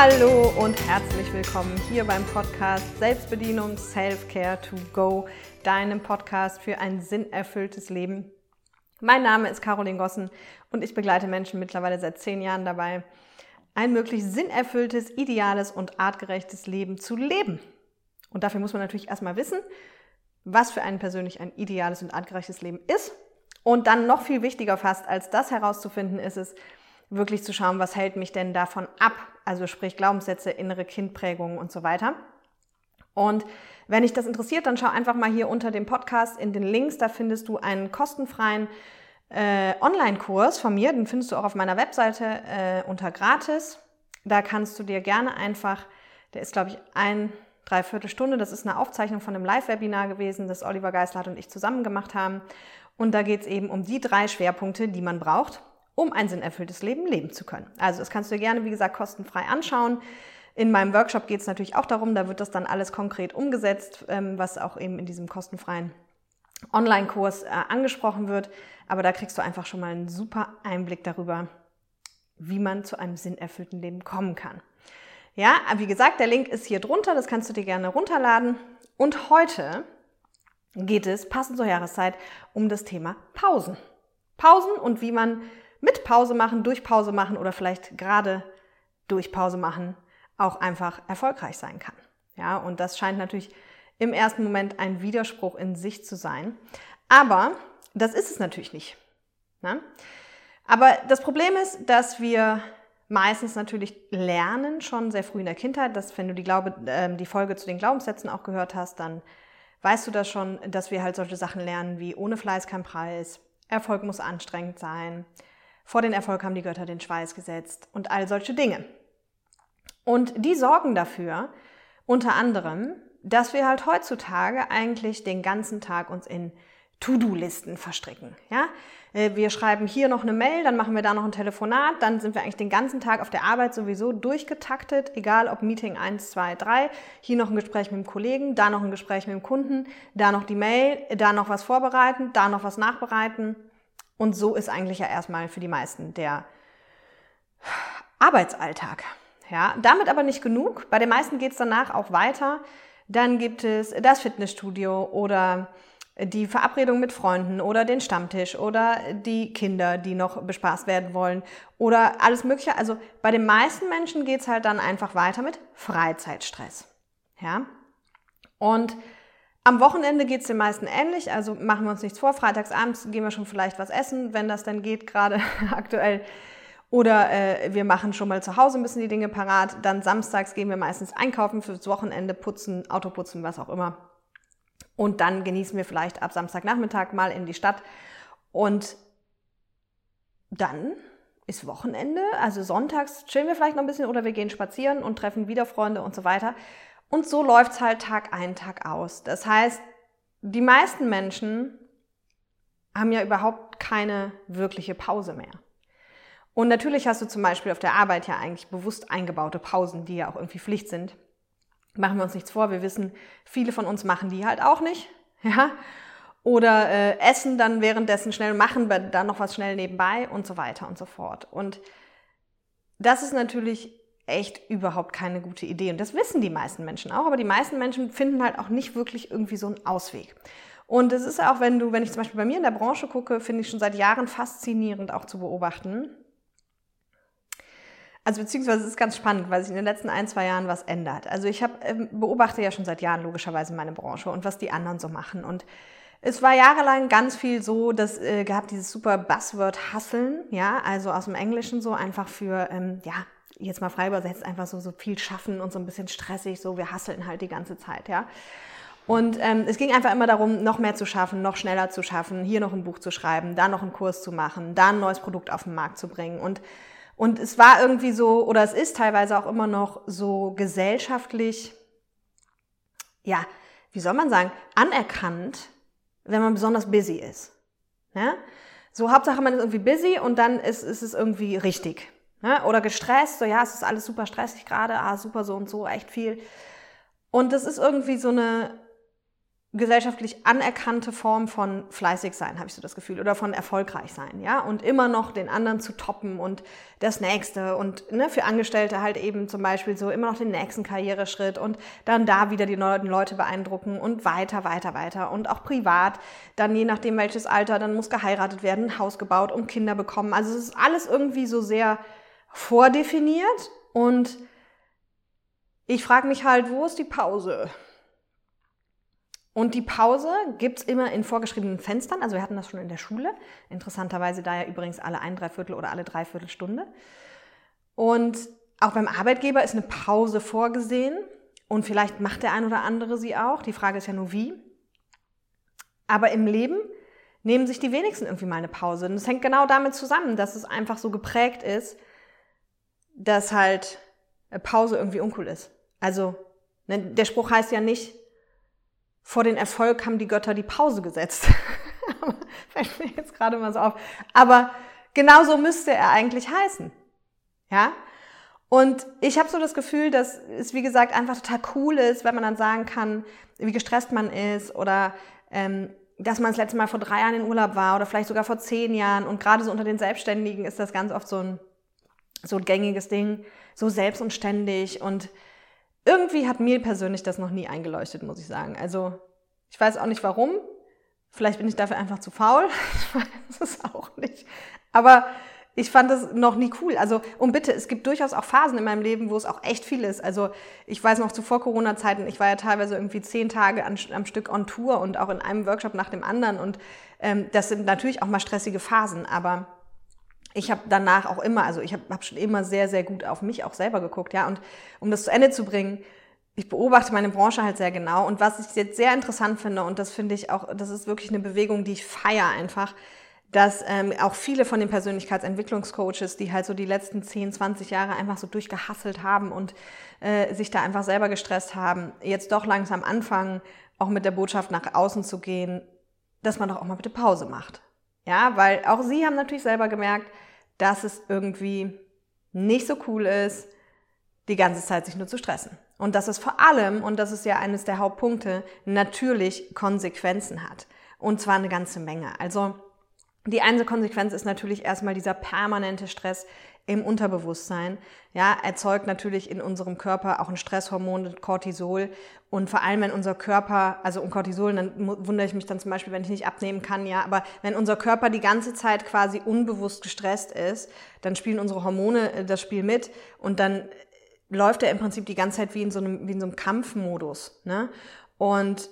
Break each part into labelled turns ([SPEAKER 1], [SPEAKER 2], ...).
[SPEAKER 1] Hallo und herzlich willkommen hier beim Podcast Selbstbedienung Self-Care to Go, deinem Podcast für ein sinnerfülltes Leben. Mein Name ist Caroline Gossen und ich begleite Menschen mittlerweile seit zehn Jahren dabei, ein möglichst sinnerfülltes, ideales und artgerechtes Leben zu leben. Und dafür muss man natürlich erstmal wissen, was für einen persönlich ein ideales und artgerechtes Leben ist. Und dann noch viel wichtiger fast als das herauszufinden ist es, wirklich zu schauen, was hält mich denn davon ab? Also sprich Glaubenssätze, innere Kindprägungen und so weiter. Und wenn dich das interessiert, dann schau einfach mal hier unter dem Podcast in den Links. Da findest du einen kostenfreien äh, Online-Kurs von mir. Den findest du auch auf meiner Webseite äh, unter gratis. Da kannst du dir gerne einfach, der ist glaube ich ein dreiviertel Stunde. Das ist eine Aufzeichnung von einem Live-Webinar gewesen, das Oliver Geisler und ich zusammen gemacht haben. Und da geht es eben um die drei Schwerpunkte, die man braucht, um ein sinnerfülltes Leben leben zu können. Also das kannst du dir gerne, wie gesagt, kostenfrei anschauen. In meinem Workshop geht es natürlich auch darum, da wird das dann alles konkret umgesetzt, ähm, was auch eben in diesem kostenfreien Online-Kurs äh, angesprochen wird. Aber da kriegst du einfach schon mal einen super Einblick darüber, wie man zu einem sinnerfüllten Leben kommen kann. Ja, wie gesagt, der Link ist hier drunter, das kannst du dir gerne runterladen. Und heute geht es, passend zur Jahreszeit, um das Thema Pausen. Pausen und wie man mit Pause machen, durch Pause machen oder vielleicht gerade durch Pause machen auch einfach erfolgreich sein kann. Ja, und das scheint natürlich im ersten Moment ein Widerspruch in sich zu sein. Aber das ist es natürlich nicht. Ne? Aber das Problem ist, dass wir meistens natürlich lernen, schon sehr früh in der Kindheit, dass wenn du die, Glaube, äh, die Folge zu den Glaubenssätzen auch gehört hast, dann weißt du das schon, dass wir halt solche Sachen lernen wie ohne Fleiß kein Preis, Erfolg muss anstrengend sein, vor den Erfolg haben die Götter den Schweiß gesetzt und all solche Dinge. Und die sorgen dafür, unter anderem, dass wir halt heutzutage eigentlich den ganzen Tag uns in To-Do-Listen verstricken. Ja? Äh, wir schreiben hier noch eine Mail, dann machen wir da noch ein Telefonat, dann sind wir eigentlich den ganzen Tag auf der Arbeit sowieso durchgetaktet, egal ob Meeting 1, 2, 3, hier noch ein Gespräch mit dem Kollegen, da noch ein Gespräch mit dem Kunden, da noch die Mail, da noch was vorbereiten, da noch was nachbereiten. Und so ist eigentlich ja erstmal für die meisten der Arbeitsalltag. Ja, damit aber nicht genug. Bei den meisten geht es danach auch weiter. Dann gibt es das Fitnessstudio oder die Verabredung mit Freunden oder den Stammtisch oder die Kinder, die noch bespaßt werden wollen oder alles Mögliche. Also bei den meisten Menschen geht es halt dann einfach weiter mit Freizeitstress. Ja? Und am Wochenende geht es den meisten ähnlich, also machen wir uns nichts vor. Freitagsabends gehen wir schon vielleicht was essen, wenn das dann geht, gerade aktuell. Oder äh, wir machen schon mal zu Hause ein bisschen die Dinge parat. Dann samstags gehen wir meistens einkaufen fürs Wochenende, putzen, Auto putzen, was auch immer. Und dann genießen wir vielleicht ab Samstagnachmittag mal in die Stadt. Und dann ist Wochenende, also sonntags chillen wir vielleicht noch ein bisschen oder wir gehen spazieren und treffen wieder Freunde und so weiter. Und so läuft's halt Tag ein, Tag aus. Das heißt, die meisten Menschen haben ja überhaupt keine wirkliche Pause mehr. Und natürlich hast du zum Beispiel auf der Arbeit ja eigentlich bewusst eingebaute Pausen, die ja auch irgendwie Pflicht sind. Machen wir uns nichts vor, wir wissen, viele von uns machen die halt auch nicht. Ja? Oder äh, essen dann währenddessen schnell, machen dann noch was schnell nebenbei und so weiter und so fort. Und das ist natürlich echt überhaupt keine gute Idee. Und das wissen die meisten Menschen auch, aber die meisten Menschen finden halt auch nicht wirklich irgendwie so einen Ausweg. Und es ist auch, wenn du, wenn ich zum Beispiel bei mir in der Branche gucke, finde ich schon seit Jahren faszinierend auch zu beobachten. Also beziehungsweise es ist ganz spannend, weil sich in den letzten ein, zwei Jahren was ändert. Also ich habe ähm, beobachte ja schon seit Jahren logischerweise meine Branche und was die anderen so machen. Und es war jahrelang ganz viel so, dass äh, gab dieses super Buzzword Hasseln, ja, also aus dem Englischen so einfach für ähm, ja jetzt mal frei übersetzt, einfach so, so viel schaffen und so ein bisschen stressig, so wir hasseln halt die ganze Zeit, ja. Und ähm, es ging einfach immer darum, noch mehr zu schaffen, noch schneller zu schaffen, hier noch ein Buch zu schreiben, da noch einen Kurs zu machen, da ein neues Produkt auf den Markt zu bringen. Und, und es war irgendwie so, oder es ist teilweise auch immer noch so gesellschaftlich, ja, wie soll man sagen, anerkannt, wenn man besonders busy ist. Ja? So, Hauptsache man ist irgendwie busy und dann ist, ist es irgendwie richtig. Ne? Oder gestresst, so ja, es ist alles super stressig gerade, ah, super so und so, echt viel. Und das ist irgendwie so eine, gesellschaftlich anerkannte Form von fleißig sein, habe ich so das Gefühl, oder von erfolgreich sein, ja, und immer noch den anderen zu toppen und das nächste und ne, für Angestellte halt eben zum Beispiel so immer noch den nächsten Karriereschritt und dann da wieder die neuen Leute beeindrucken und weiter, weiter, weiter und auch privat, dann je nachdem welches Alter, dann muss geheiratet werden, ein Haus gebaut und Kinder bekommen, also es ist alles irgendwie so sehr vordefiniert und ich frage mich halt, wo ist die Pause? Und die Pause gibt's immer in vorgeschriebenen Fenstern. Also wir hatten das schon in der Schule. Interessanterweise da ja übrigens alle ein Dreiviertel oder alle Dreiviertel Stunde. Und auch beim Arbeitgeber ist eine Pause vorgesehen. Und vielleicht macht der ein oder andere sie auch. Die Frage ist ja nur wie. Aber im Leben nehmen sich die wenigsten irgendwie mal eine Pause. Und das hängt genau damit zusammen, dass es einfach so geprägt ist, dass halt Pause irgendwie uncool ist. Also ne, der Spruch heißt ja nicht, vor den Erfolg haben die Götter die Pause gesetzt. Fällt mir jetzt gerade mal so auf. Aber genauso müsste er eigentlich heißen. Ja? Und ich habe so das Gefühl, dass es, wie gesagt, einfach total cool ist, wenn man dann sagen kann, wie gestresst man ist oder ähm, dass man das letzte Mal vor drei Jahren in Urlaub war oder vielleicht sogar vor zehn Jahren. Und gerade so unter den Selbstständigen ist das ganz oft so ein, so ein gängiges Ding, so selbst und ständig und irgendwie hat mir persönlich das noch nie eingeleuchtet, muss ich sagen. Also ich weiß auch nicht warum. Vielleicht bin ich dafür einfach zu faul. Ich weiß es auch nicht. Aber ich fand das noch nie cool. Also, und bitte, es gibt durchaus auch Phasen in meinem Leben, wo es auch echt viel ist. Also, ich weiß noch zu vor Corona-Zeiten, ich war ja teilweise irgendwie zehn Tage an, am Stück on Tour und auch in einem Workshop nach dem anderen. Und ähm, das sind natürlich auch mal stressige Phasen, aber ich habe danach auch immer, also ich habe hab schon immer sehr, sehr gut auf mich auch selber geguckt, ja. Und um das zu Ende zu bringen, ich beobachte meine Branche halt sehr genau. Und was ich jetzt sehr interessant finde, und das finde ich auch, das ist wirklich eine Bewegung, die ich feiere einfach, dass ähm, auch viele von den Persönlichkeitsentwicklungscoaches, die halt so die letzten 10, 20 Jahre einfach so durchgehasselt haben und äh, sich da einfach selber gestresst haben, jetzt doch langsam anfangen, auch mit der Botschaft nach außen zu gehen, dass man doch auch mal bitte Pause macht. Ja, weil auch sie haben natürlich selber gemerkt, dass es irgendwie nicht so cool ist, die ganze Zeit sich nur zu stressen. Und dass es vor allem, und das ist ja eines der Hauptpunkte, natürlich Konsequenzen hat. Und zwar eine ganze Menge. Also die eine Konsequenz ist natürlich erstmal dieser permanente Stress im Unterbewusstsein. Ja, erzeugt natürlich in unserem Körper auch ein Stresshormon, Cortisol. Und vor allem, wenn unser Körper, also um Cortisol, dann wundere ich mich dann zum Beispiel, wenn ich nicht abnehmen kann, ja, aber wenn unser Körper die ganze Zeit quasi unbewusst gestresst ist, dann spielen unsere Hormone äh, das Spiel mit und dann läuft er im Prinzip die ganze Zeit wie in so einem, wie in so einem Kampfmodus. Ne? Und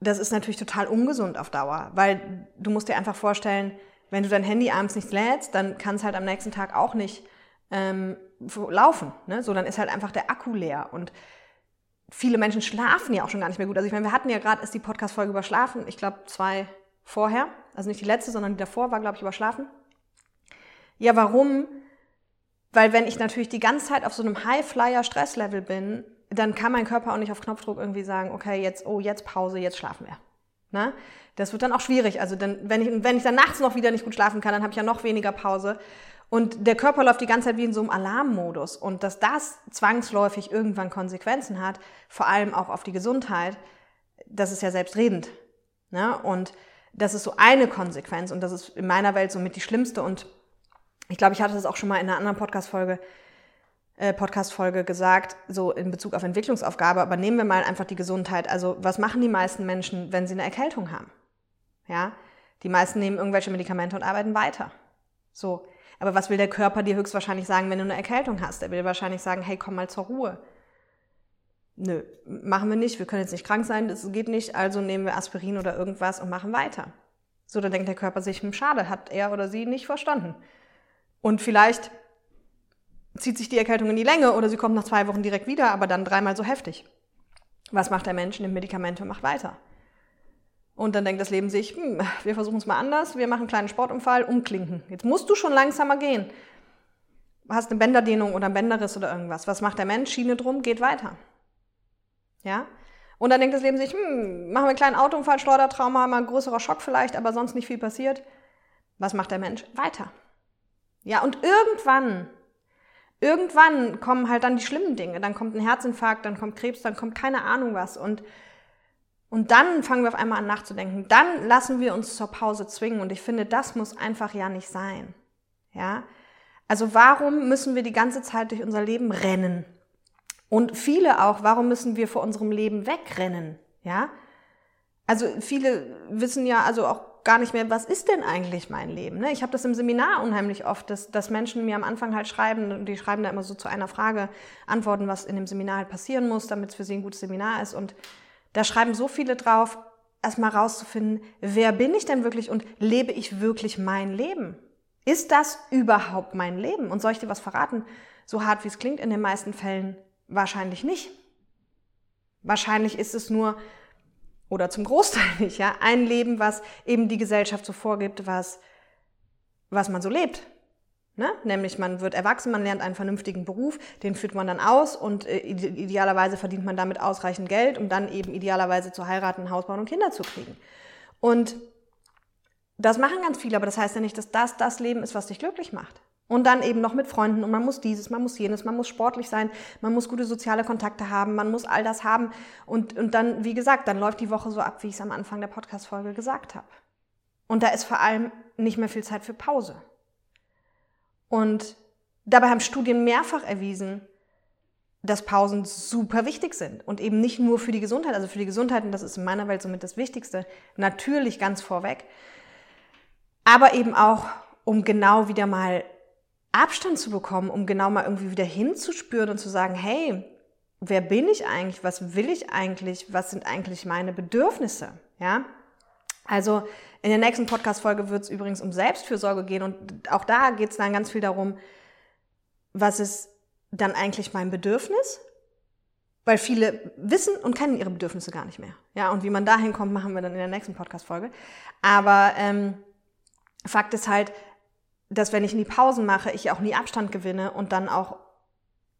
[SPEAKER 1] das ist natürlich total ungesund auf Dauer, weil du musst dir einfach vorstellen, wenn du dein Handy abends nicht lädst, dann kann es halt am nächsten Tag auch nicht ähm, laufen. Ne? So, dann ist halt einfach der Akku leer. Und viele Menschen schlafen ja auch schon gar nicht mehr gut. Also ich meine, wir hatten ja gerade erst die Podcast-Folge über Schlafen, ich glaube zwei vorher, also nicht die letzte, sondern die davor war, glaube ich, über Schlafen. Ja, warum? Weil wenn ich natürlich die ganze Zeit auf so einem High-Flyer-Stresslevel bin, dann kann mein Körper auch nicht auf Knopfdruck irgendwie sagen, okay, jetzt, oh, jetzt Pause, jetzt schlafen wir. Ne? Das wird dann auch schwierig. Also dann, wenn, ich, wenn ich dann nachts noch wieder nicht gut schlafen kann, dann habe ich ja noch weniger Pause. Und der Körper läuft die ganze Zeit wie in so einem Alarmmodus. Und dass das zwangsläufig irgendwann Konsequenzen hat, vor allem auch auf die Gesundheit, das ist ja selbstredend. Ne? Und das ist so eine Konsequenz. Und das ist in meiner Welt somit die schlimmste. Und ich glaube, ich hatte das auch schon mal in einer anderen Podcast-Folge Podcast-Folge gesagt, so in Bezug auf Entwicklungsaufgabe, aber nehmen wir mal einfach die Gesundheit. Also was machen die meisten Menschen, wenn sie eine Erkältung haben? Ja, die meisten nehmen irgendwelche Medikamente und arbeiten weiter. So. Aber was will der Körper dir höchstwahrscheinlich sagen, wenn du eine Erkältung hast? Er will wahrscheinlich sagen, hey, komm mal zur Ruhe. Nö, machen wir nicht. Wir können jetzt nicht krank sein, das geht nicht. Also nehmen wir Aspirin oder irgendwas und machen weiter. So, dann denkt der Körper sich, hm, schade, hat er oder sie nicht verstanden. Und vielleicht zieht sich die Erkältung in die Länge oder sie kommt nach zwei Wochen direkt wieder, aber dann dreimal so heftig. Was macht der Mensch? Nimmt Medikamente und macht weiter. Und dann denkt das Leben sich, hm, wir versuchen es mal anders, wir machen einen kleinen Sportunfall, umklinken. Jetzt musst du schon langsamer gehen. Hast eine Bänderdehnung oder einen Bänderriss oder irgendwas. Was macht der Mensch? Schiene drum, geht weiter. Ja? Und dann denkt das Leben sich, hm, machen wir einen kleinen Autounfall, Schleudertrauma, mal ein größerer Schock vielleicht, aber sonst nicht viel passiert. Was macht der Mensch? Weiter. Ja, und irgendwann irgendwann kommen halt dann die schlimmen Dinge. Dann kommt ein Herzinfarkt, dann kommt Krebs, dann kommt keine Ahnung was. Und Und dann fangen wir auf einmal an nachzudenken. Dann lassen wir uns zur Pause zwingen. Und ich finde, das muss einfach ja nicht sein. Ja? Also warum müssen wir die ganze Zeit durch unser Leben rennen? Und viele auch, warum müssen wir vor unserem Leben wegrennen? Ja? Also viele wissen ja also auch gar nicht mehr, was ist denn eigentlich mein Leben? Ne? Ich habe das im Seminar unheimlich oft, dass, dass Menschen mir am Anfang halt schreiben, und die schreiben da immer so zu einer Frage, antworten, was in dem Seminar halt passieren muss, damit es für sie ein gutes Seminar ist. Und da schreiben so viele drauf, erstmal rauszufinden, wer bin ich denn wirklich und lebe ich wirklich mein Leben? Ist das überhaupt mein Leben? Und soll ich dir was verraten? So hart wie es klingt, in den meisten Fällen wahrscheinlich nicht. Wahrscheinlich ist es nur, oder zum Großteil nicht, ja, ein Leben, was eben die Gesellschaft so vorgibt, was, was man so lebt. Ne? Nämlich man wird erwachsen, man lernt einen vernünftigen Beruf, den führt man dann aus und äh, idealerweise verdient man damit ausreichend Geld, um dann eben idealerweise zu heiraten, Haus bauen und Kinder zu kriegen. Und das machen ganz viele, aber das heißt ja nicht, dass das das Leben ist, was dich glücklich macht. Und dann eben noch mit Freunden und man muss dieses, man muss jenes, man muss sportlich sein, man muss gute soziale Kontakte haben, man muss all das haben. Und, und dann, wie gesagt, dann läuft die Woche so ab, wie ich es am Anfang der Podcast-Folge gesagt habe. Und da ist vor allem nicht mehr viel Zeit für Pause. Und dabei haben Studien mehrfach erwiesen, dass Pausen super wichtig sind und eben nicht nur für die Gesundheit, also für die Gesundheit, und das ist in meiner Welt somit das Wichtigste, natürlich ganz vorweg, aber eben auch, um genau wieder mal Abstand zu bekommen, um genau mal irgendwie wieder hinzuspüren und zu sagen, hey, wer bin ich eigentlich? Was will ich eigentlich? Was sind eigentlich meine Bedürfnisse? Ja? Also in der nächsten Podcast-Folge wird es übrigens um Selbstfürsorge gehen und auch da geht es dann ganz viel darum, was ist dann eigentlich mein Bedürfnis? Weil viele wissen und kennen ihre Bedürfnisse gar nicht mehr. Ja, und wie man dahin kommt, machen wir dann in der nächsten Podcast-Folge. Aber ähm, Fakt ist halt, dass wenn ich nie Pausen mache, ich auch nie Abstand gewinne und dann auch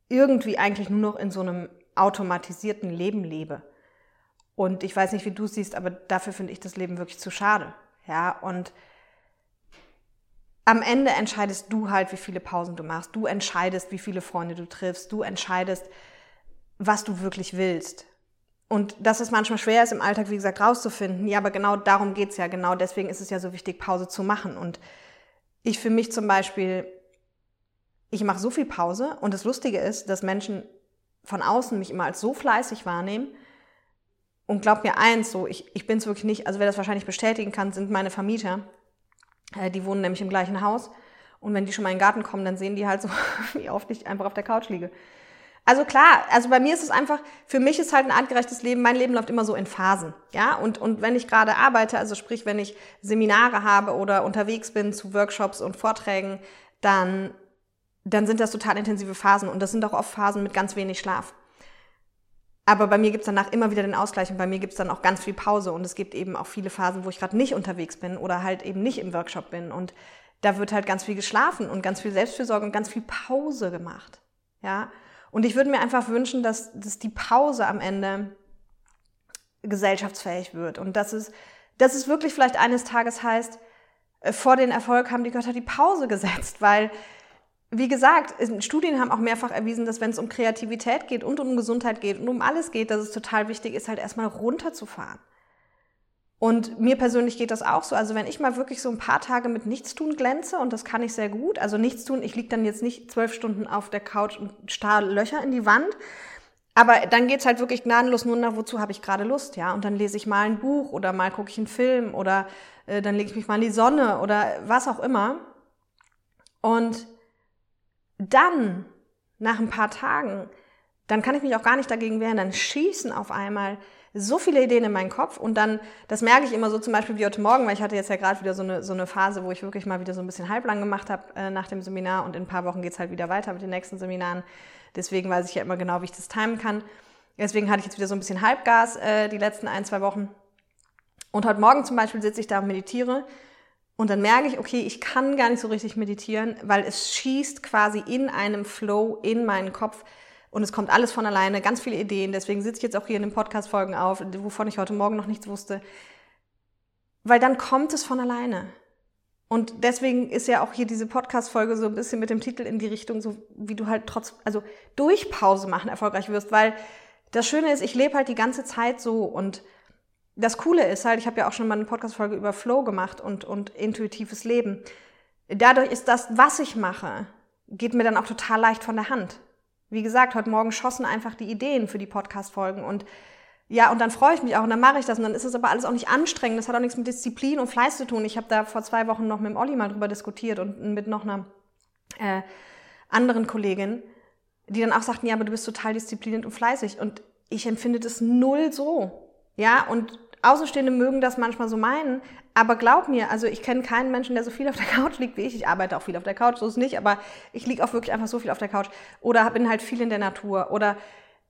[SPEAKER 1] irgendwie eigentlich nur noch in so einem automatisierten Leben lebe. Und ich weiß nicht, wie du siehst, aber dafür finde ich das Leben wirklich zu schade. Ja, und am Ende entscheidest du halt, wie viele Pausen du machst. Du entscheidest, wie viele Freunde du triffst. Du entscheidest, was du wirklich willst. Und dass es manchmal schwer ist, im Alltag, wie gesagt, rauszufinden. Ja, aber genau darum geht's ja. Genau deswegen ist es ja so wichtig, Pause zu machen. Und ich für mich zum Beispiel, ich mache so viel Pause. Und das Lustige ist, dass Menschen von außen mich immer als so fleißig wahrnehmen, und glaub mir eins, so, ich, ich bin es wirklich nicht, also wer das wahrscheinlich bestätigen kann, sind meine Vermieter. Äh, die wohnen nämlich im gleichen Haus. Und wenn die schon mal in den Garten kommen, dann sehen die halt so, wie oft ich einfach auf der Couch liege. Also klar, also bei mir ist es einfach, für mich ist halt ein artgerechtes Leben, mein Leben läuft immer so in Phasen, ja, und, und wenn ich gerade arbeite, also sprich, wenn ich Seminare habe oder unterwegs bin zu Workshops und Vorträgen, dann, dann sind das total intensive Phasen und das sind auch oft Phasen mit ganz wenig Schlaf. Aber bei mir gibt's danach immer wieder den Ausgleich und bei mir gibt's dann auch ganz viel Pause und es gibt eben auch viele Phasen, wo ich gerade nicht unterwegs bin oder halt eben nicht im Workshop bin und da wird halt ganz viel geschlafen und ganz viel Selbstfürsorge und ganz viel Pause gemacht. Ja. Und ich würde mir einfach wünschen, dass, dass die Pause am Ende gesellschaftsfähig wird und dass es, dass es wirklich vielleicht eines Tages heißt, äh, vor den Erfolg haben die Götter die Pause gesetzt, weil wie gesagt, Studien haben auch mehrfach erwiesen, dass wenn es um Kreativität geht und um Gesundheit geht und um alles geht, dass es total wichtig ist, halt erstmal runterzufahren. Und mir persönlich geht das auch so. Also wenn ich mal wirklich so ein paar Tage mit Nichtstun glänze, und das kann ich sehr gut, also Nichtstun, ich liege dann jetzt nicht zwölf Stunden auf der Couch und starr Löcher in die Wand, aber dann geht's halt wirklich gnadenlos nur nach, wozu habe ich gerade Lust, ja. Und dann lese ich mal ein Buch oder mal gucke ich einen Film oder äh, dann lege ich mich mal in die Sonne oder was auch immer. Und dann, nach ein paar Tagen, dann kann ich mich auch gar nicht dagegen wehren, dann schießen auf einmal so viele Ideen in meinen Kopf und dann, das merke ich immer so zum Beispiel wie heute Morgen, weil ich hatte jetzt ja gerade wieder so eine, so eine Phase, wo ich wirklich mal wieder so ein bisschen halblang gemacht habe äh, nach dem Seminar und in ein paar Wochen geht's halt wieder weiter mit den nächsten Seminaren. Deswegen weiß ich ja immer genau, wie ich das timen kann. Deswegen hatte ich jetzt wieder so ein bisschen Halbgas äh, die letzten ein, zwei Wochen. Und heute Morgen zum Beispiel sitze ich da und meditiere und dann merke ich, okay, ich kann gar nicht so richtig meditieren, weil es schießt quasi in einem Flow in meinen Kopf und es kommt alles von alleine, ganz viele Ideen. Deswegen sitze ich jetzt auch hier in den Podcast-Folgen auf, wovon ich heute Morgen noch nichts wusste. Weil dann kommt es von alleine. Und deswegen ist ja auch hier diese Podcast-Folge so ein bisschen mit dem Titel in die Richtung, so wie du halt trotz, also durch Pause machen erfolgreich wirst, weil das Schöne ist, ich lebe halt die ganze Zeit so und das Coole ist halt, ich habe ja auch schon mal eine Podcast-Folge über Flow gemacht und, und intuitives Leben. Dadurch ist das, was ich mache, geht mir dann auch total leicht von der Hand. Wie gesagt, heute Morgen schossen einfach die Ideen für die Podcast-Folgen und ja, und dann freue ich mich auch und dann mache ich das und dann ist es aber alles auch nicht anstrengend. Das hat auch nichts mit Disziplin und Fleiß zu tun. Ich habe da vor zwei Wochen noch mit dem Olli mal drüber diskutiert und mit noch einer äh, anderen Kollegin, die dann auch sagten, ja, aber du bist total diszipliniert und fleißig. Und ich empfinde das null so. Ja, und Außenstehende mögen das manchmal so meinen, aber glaub mir, also ich kenne keinen Menschen, der so viel auf der Couch liegt wie ich. Ich arbeite auch viel auf der Couch, so ist es nicht, aber ich liege auch wirklich einfach so viel auf der Couch. Oder bin halt viel in der Natur. Oder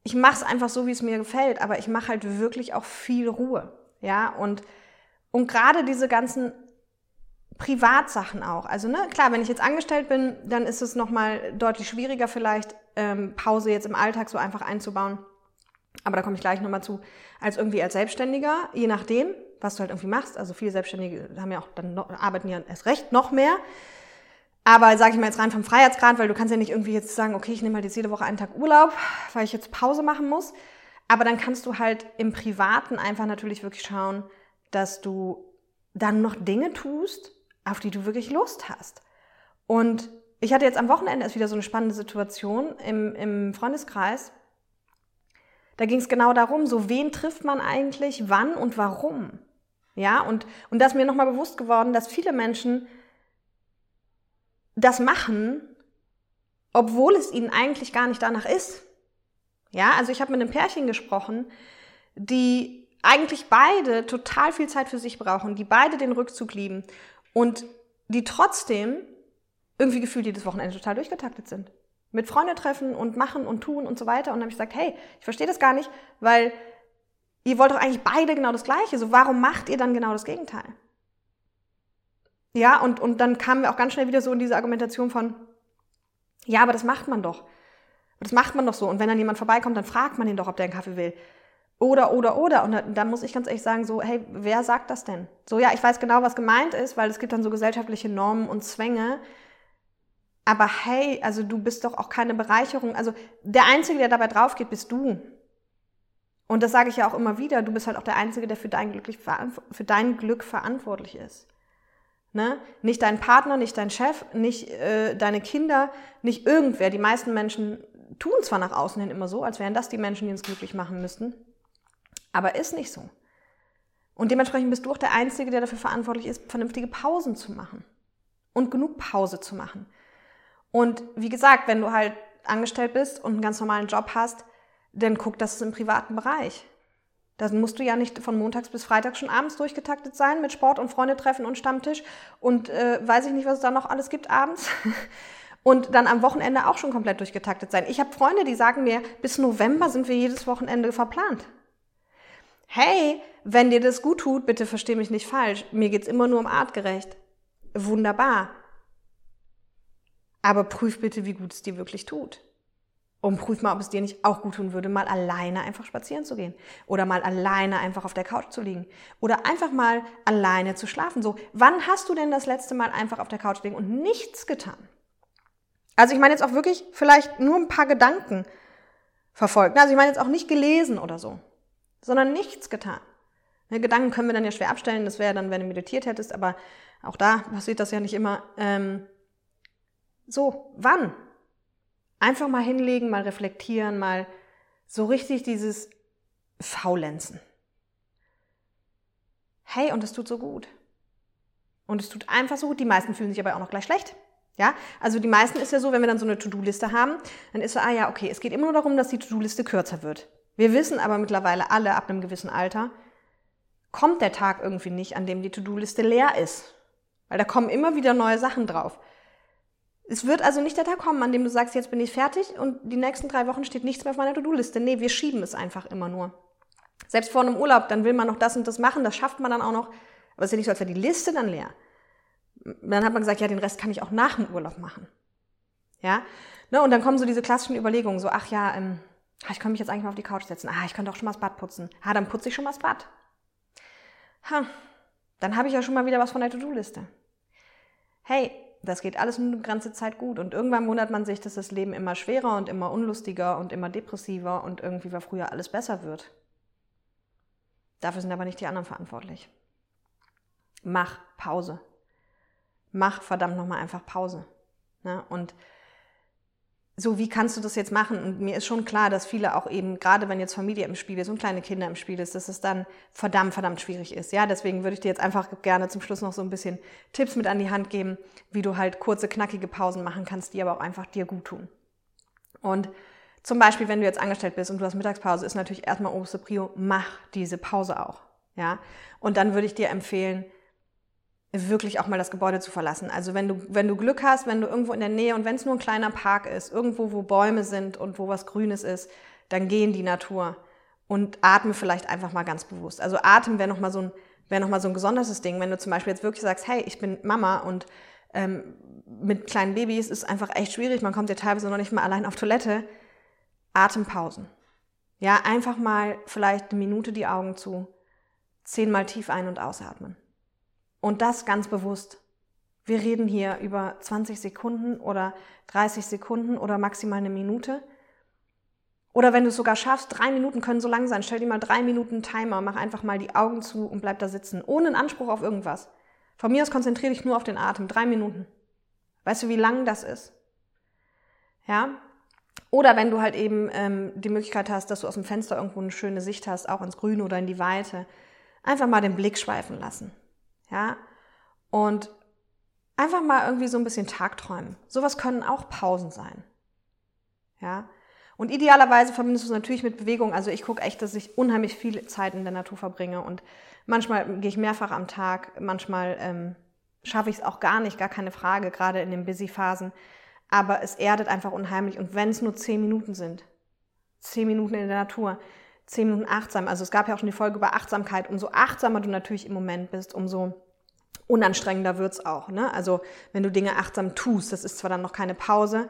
[SPEAKER 1] ich mache es einfach so, wie es mir gefällt, aber ich mache halt wirklich auch viel Ruhe. Ja, und, und gerade diese ganzen Privatsachen auch. Also ne, klar, wenn ich jetzt angestellt bin, dann ist es nochmal deutlich schwieriger vielleicht, ähm, Pause jetzt im Alltag so einfach einzubauen. Aber da komme ich gleich nochmal zu, als irgendwie als Selbstständiger, je nachdem, was du halt irgendwie machst. Also viele Selbstständige haben ja auch, dann noch, arbeiten ja erst recht noch mehr. Aber sage ich mal jetzt rein vom Freiheitsgrad, weil du kannst ja nicht irgendwie jetzt sagen, okay, ich nehme halt jetzt jede Woche einen Tag Urlaub, weil ich jetzt Pause machen muss. Aber dann kannst du halt im Privaten einfach natürlich wirklich schauen, dass du dann noch Dinge tust, auf die du wirklich Lust hast. Und ich hatte jetzt am Wochenende erst wieder so eine spannende Situation im, im Freundeskreis. Da ging es genau darum, so wen trifft man eigentlich, wann und warum. Ja, und, und da ist mir nochmal bewusst geworden, dass viele Menschen das machen, obwohl es ihnen eigentlich gar nicht danach ist. Ja, also ich habe mit einem Pärchen gesprochen, die eigentlich beide total viel Zeit für sich brauchen, die beide den Rückzug lieben und die trotzdem irgendwie gefühlt jedes Wochenende total durchgetaktet sind. Mit Freunde treffen und machen und tun und so weiter. Und dann habe ich gesagt, hey, ich verstehe das gar nicht, weil ihr wollt doch eigentlich beide genau das Gleiche. So, warum macht ihr dann genau das Gegenteil? Ja, und, und dann kamen wir auch ganz schnell wieder so in diese Argumentation von, ja, aber das macht man doch. Das macht man doch so. Und wenn dann jemand vorbeikommt, dann fragt man ihn doch, ob der einen Kaffee will. Oder, oder, oder. Und da, da muss ich ganz ehrlich sagen, so, hey, wer sagt das denn? So, ja, ich weiß genau, was gemeint ist, weil es gibt dann so gesellschaftliche Normen und Zwänge. Aber hey, also du bist doch auch keine Bereicherung. Also der Einzige, der dabei drauf geht, bist du. Und das sage ich ja auch immer wieder. Du bist halt auch der Einzige, der für dein, glücklich, für dein Glück verantwortlich ist. Ne? Nicht dein Partner, nicht dein Chef, nicht äh, deine Kinder, nicht irgendwer. Die meisten Menschen tun zwar nach außen hin immer so, als wären das die Menschen, die uns glücklich machen müssten. Aber ist nicht so. Und dementsprechend bist du auch der Einzige, der dafür verantwortlich ist, vernünftige Pausen zu machen. Und genug Pause zu machen. Und wie gesagt, wenn du halt angestellt bist und einen ganz normalen Job hast, dann guck, dass es im privaten Bereich. Dann musst du ja nicht von montags bis freitags schon abends durchgetaktet sein mit Sport und Freunde treffen und Stammtisch und äh, weiß ich nicht, was es da noch alles gibt abends. Und dann am Wochenende auch schon komplett durchgetaktet sein. Ich habe Freunde, die sagen mir, bis November sind wir jedes Wochenende verplant hey, wenn dir das gut tut, bitte versteh mich nicht falsch, mir geht's immer nur um artgerecht. Wunderbar. Aber prüf bitte, wie gut es dir wirklich tut. Und prüf mal, ob es dir nicht auch gut tun würde, mal alleine einfach spazieren zu gehen. Oder mal alleine einfach auf der Couch zu liegen. Oder einfach mal alleine zu schlafen. So, wann hast du denn das letzte Mal einfach auf der Couch liegen und nichts getan? Also ich meine jetzt auch wirklich vielleicht nur ein paar Gedanken verfolgt. Also ich meine jetzt auch nicht gelesen oder so sondern nichts getan. Ne, Gedanken können wir dann ja schwer abstellen, das wäre dann, wenn du meditiert hättest, aber auch da passiert das ja nicht immer. Ähm, so, wann? Einfach mal hinlegen, mal reflektieren, mal so richtig dieses Faulenzen. Hey, und es tut so gut. Und es tut einfach so gut. Die meisten fühlen sich aber auch noch gleich schlecht. Ja, also die meisten ist ja so, wenn wir dann so eine To-Do-Liste haben, dann ist so, ah ja, okay, es geht immer nur darum, dass die To-Do-Liste kürzer wird. Wir wissen aber mittlerweile alle ab einem gewissen Alter, kommt der Tag irgendwie nicht, an dem die To-Do-Liste leer ist. Weil da kommen immer wieder neue Sachen drauf. Es wird also nicht der Tag kommen, an dem du sagst, jetzt bin ich fertig und die nächsten drei Wochen steht nichts mehr auf meiner To-Do-Liste. Nee, wir schieben es einfach immer nur. Selbst vor einem Urlaub, dann will man noch das und das machen, das schafft man dann auch noch. Aber es ist ja nicht so, als wäre die Liste dann leer. Dann hat man gesagt, ja, den Rest kann ich auch nach dem Urlaub machen. Ja? Ne, und dann kommen so diese klassischen Überlegungen, so, ach ja, ähm, Ah, ich könnte mich jetzt eigentlich mal auf die Couch setzen. Ah, ich könnte auch schon mal das Bad putzen. Ah, dann putze ich schon mal das Bad. Ha, dann habe ich ja schon mal wieder was von der To-Do-Liste. Hey, das geht alles eine ganze Zeit gut. Und irgendwann wundert man sich, dass das Leben immer schwerer und immer unlustiger und immer depressiver und irgendwie, weil früher alles besser wird. Dafür sind aber nicht die anderen verantwortlich. Mach Pause. Mach verdammt nochmal einfach Pause. Ne? Und so, wie kannst du das jetzt machen? Und mir ist schon klar, dass viele auch eben, gerade wenn jetzt Familie im Spiel ist und kleine Kinder im Spiel ist, dass es dann verdammt, verdammt schwierig ist. Ja, deswegen würde ich dir jetzt einfach gerne zum Schluss noch so ein bisschen Tipps mit an die Hand geben, wie du halt kurze, knackige Pausen machen kannst, die aber auch einfach dir gut tun. Und zum Beispiel, wenn du jetzt angestellt bist und du hast Mittagspause, ist natürlich erstmal oberste Prio, mach diese Pause auch. Ja, und dann würde ich dir empfehlen, wirklich auch mal das Gebäude zu verlassen. Also wenn du, wenn du Glück hast, wenn du irgendwo in der Nähe und wenn es nur ein kleiner Park ist, irgendwo, wo Bäume sind und wo was Grünes ist, dann geh in die Natur und atme vielleicht einfach mal ganz bewusst. Also Atem wäre nochmal so ein, wäre noch so ein besonderes Ding, wenn du zum Beispiel jetzt wirklich sagst, hey, ich bin Mama und ähm, mit kleinen Babys ist einfach echt schwierig, man kommt ja teilweise noch nicht mal allein auf Toilette. Atempausen. Ja, einfach mal vielleicht eine Minute die Augen zu, zehnmal tief ein- und ausatmen. Und das ganz bewusst. Wir reden hier über 20 Sekunden oder 30 Sekunden oder maximal eine Minute. Oder wenn du es sogar schaffst, drei Minuten können so lang sein. Stell dir mal drei Minuten Timer, mach einfach mal die Augen zu und bleib da sitzen, ohne einen Anspruch auf irgendwas. Von mir aus konzentriere dich nur auf den Atem. Drei Minuten. Weißt du, wie lang das ist? Ja? Oder wenn du halt eben ähm, die Möglichkeit hast, dass du aus dem Fenster irgendwo eine schöne Sicht hast, auch ins Grüne oder in die Weite, einfach mal den Blick schweifen lassen. Ja? Und einfach mal irgendwie so ein bisschen Tagträumen. Sowas können auch Pausen sein. Ja? Und idealerweise verbindest du es natürlich mit Bewegung. Also ich gucke echt, dass ich unheimlich viel Zeit in der Natur verbringe. Und manchmal gehe ich mehrfach am Tag, manchmal ähm, schaffe ich es auch gar nicht, gar keine Frage, gerade in den Busy-Phasen. Aber es erdet einfach unheimlich. Und wenn es nur zehn Minuten sind, zehn Minuten in der Natur, zehn Minuten achtsam. Also es gab ja auch schon die Folge über Achtsamkeit. Umso achtsamer du natürlich im Moment bist, umso unanstrengender wird's auch. Ne? Also wenn du Dinge achtsam tust, das ist zwar dann noch keine Pause,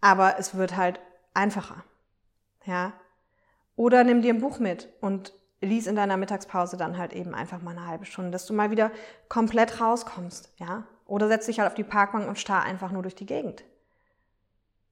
[SPEAKER 1] aber es wird halt einfacher. Ja. Oder nimm dir ein Buch mit und lies in deiner Mittagspause dann halt eben einfach mal eine halbe Stunde, dass du mal wieder komplett rauskommst, ja. Oder setz dich halt auf die Parkbank und starr einfach nur durch die Gegend.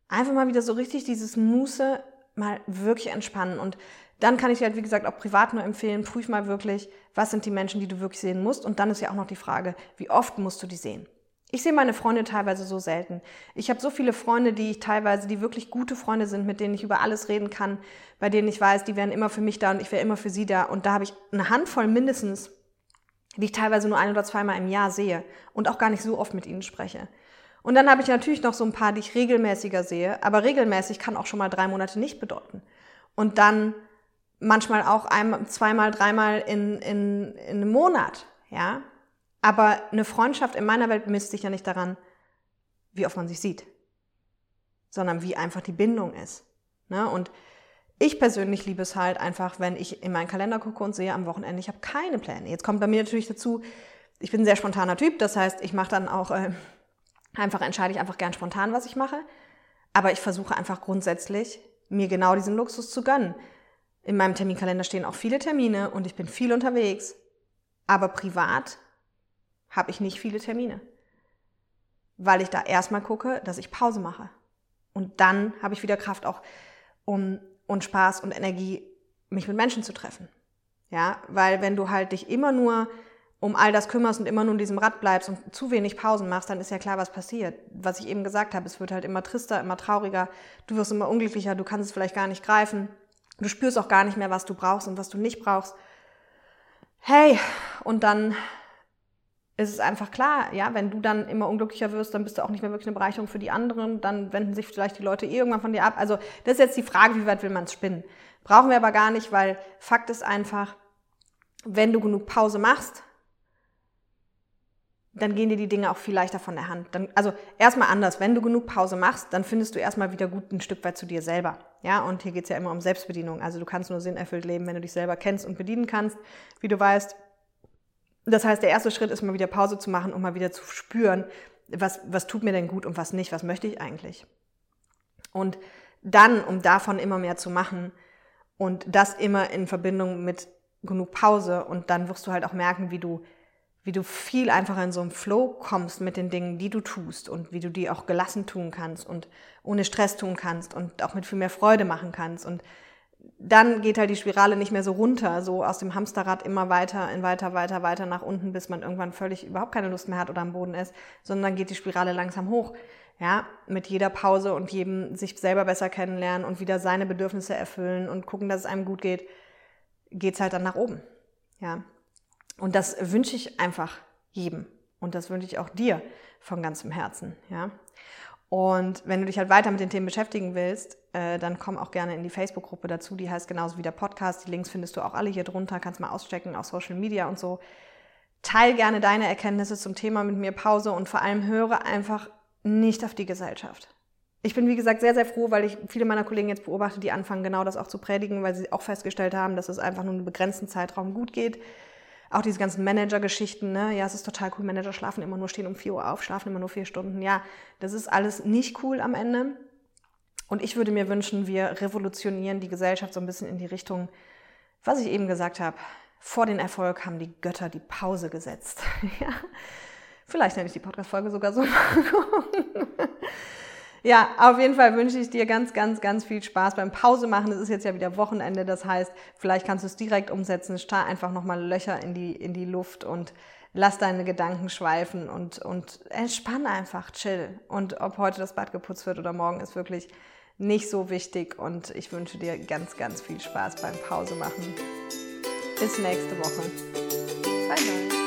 [SPEAKER 1] Einfach mal wieder so richtig dieses Muße mal wirklich entspannen und dann kann ich dir halt, wie gesagt, auch privat nur empfehlen, prüf mal wirklich, was sind die Menschen, die du wirklich sehen musst. Und dann ist ja auch noch die Frage, wie oft musst du die sehen? Ich sehe meine Freunde teilweise so selten. Ich habe so viele Freunde, die ich teilweise, die wirklich gute Freunde sind, mit denen ich über alles reden kann, bei denen ich weiß, die wären immer für mich da und ich wäre immer für sie da. Und da habe ich eine Handvoll mindestens, die ich teilweise nur ein oder zweimal im Jahr sehe und auch gar nicht so oft mit ihnen spreche. Und dann habe ich natürlich noch so ein paar, die ich regelmäßiger sehe, aber regelmäßig kann auch schon mal drei Monate nicht bedeuten. Und dann manchmal auch einmal, zweimal, dreimal in, in, in einem Monat, ja. Aber eine Freundschaft in meiner Welt misst sich ja nicht daran, wie oft man sich sieht, sondern wie einfach die Bindung ist. Ne? Und ich persönlich liebe es halt einfach, wenn ich in meinen Kalender gucke und sehe am Wochenende, ich habe keine Pläne. Jetzt kommt bei mir natürlich dazu, ich bin ein sehr spontaner Typ, das heißt, ich mache dann auch äh, einfach entscheide ich einfach gern spontan, was ich mache. Aber ich versuche einfach grundsätzlich mir genau diesen Luxus zu gönnen. In meinem Terminkalender stehen auch viele Termine und ich bin viel unterwegs. Aber privat habe ich nicht viele Termine. Weil ich da erstmal gucke, dass ich Pause mache. Und dann habe ich wieder Kraft auch, um und Spaß und Energie, mich mit Menschen zu treffen. Ja, weil wenn du halt dich immer nur um all das kümmerst und immer nur in diesem Rad bleibst und zu wenig Pausen machst, dann ist ja klar, was passiert. Was ich eben gesagt habe, es wird halt immer trister, immer trauriger, du wirst immer unglücklicher, du kannst es vielleicht gar nicht greifen. Du spürst auch gar nicht mehr, was du brauchst und was du nicht brauchst. Hey, und dann ist es einfach klar, ja, wenn du dann immer unglücklicher wirst, dann bist du auch nicht mehr wirklich eine Bereicherung für die anderen, dann wenden sich vielleicht die Leute eh irgendwann von dir ab. Also das ist jetzt die Frage, wie weit will man es spinnen? Brauchen wir aber gar nicht, weil Fakt ist einfach, wenn du genug Pause machst, dann gehen dir die Dinge auch viel leichter von der Hand. Dann, also erstmal anders, wenn du genug Pause machst, dann findest du erstmal wieder gut ein Stück weit zu dir selber. Ja, und hier geht's ja immer um Selbstbedienung. Also du kannst nur sinnerfüllt leben, wenn du dich selber kennst und bedienen kannst, wie du weißt. Das heißt, der erste Schritt ist mal wieder Pause zu machen, um mal wieder zu spüren, was, was tut mir denn gut und was nicht, was möchte ich eigentlich. Und dann, um davon immer mehr zu machen und das immer in Verbindung mit genug Pause und dann wirst du halt auch merken, wie du wie du viel einfacher in so einen Flow kommst mit den Dingen, die du tust und wie du die auch gelassen tun kannst und ohne Stress tun kannst und auch mit viel mehr Freude machen kannst und dann geht halt die Spirale nicht mehr so runter, so aus dem Hamsterrad immer weiter, in weiter, weiter, weiter nach unten, bis man irgendwann völlig überhaupt keine Lust mehr hat oder am Boden ist, sondern geht die Spirale langsam hoch. Ja, mit jeder Pause und jedem sich selber besser kennenlernen und wieder seine Bedürfnisse erfüllen und gucken, dass es einem gut geht, geht's halt dann nach oben. Ja. Und das wünsche ich einfach jedem. Und das wünsche ich auch dir von ganzem Herzen. Ja. Und wenn du dich halt weiter mit den Themen beschäftigen willst, äh, dann komm auch gerne in die Facebook-Gruppe dazu. Die heißt genauso wie der Podcast. Die Links findest du auch alle hier drunter. Kannst mal auschecken auf Social Media und so. Teil gerne deine Erkenntnisse zum Thema mit mir Pause und vor allem höre einfach nicht auf die Gesellschaft. Ich bin, wie gesagt, sehr, sehr froh, weil ich viele meiner Kollegen jetzt beobachte, die anfangen, genau das auch zu predigen, weil sie auch festgestellt haben, dass es einfach nur einen begrenzten Zeitraum gut geht auch diese ganzen Manager-Geschichten, ne? ja, es ist total cool, Manager schlafen immer nur, stehen um 4 Uhr auf, schlafen immer nur vier Stunden. Ja, das ist alles nicht cool am Ende. Und ich würde mir wünschen, wir revolutionieren die Gesellschaft so ein bisschen in die Richtung, was ich eben gesagt habe. Vor den Erfolg haben die Götter die Pause gesetzt. ja. Vielleicht nenne ich die Podcast-Folge sogar so. Ja, auf jeden Fall wünsche ich dir ganz, ganz, ganz viel Spaß beim Pause machen. Es ist jetzt ja wieder Wochenende, das heißt, vielleicht kannst du es direkt umsetzen. Starr einfach nochmal Löcher in die, in die Luft und lass deine Gedanken schweifen und, und entspann einfach, chill. Und ob heute das Bad geputzt wird oder morgen ist wirklich nicht so wichtig. Und ich wünsche dir ganz, ganz viel Spaß beim Pause machen. Bis nächste Woche. Bye, bye.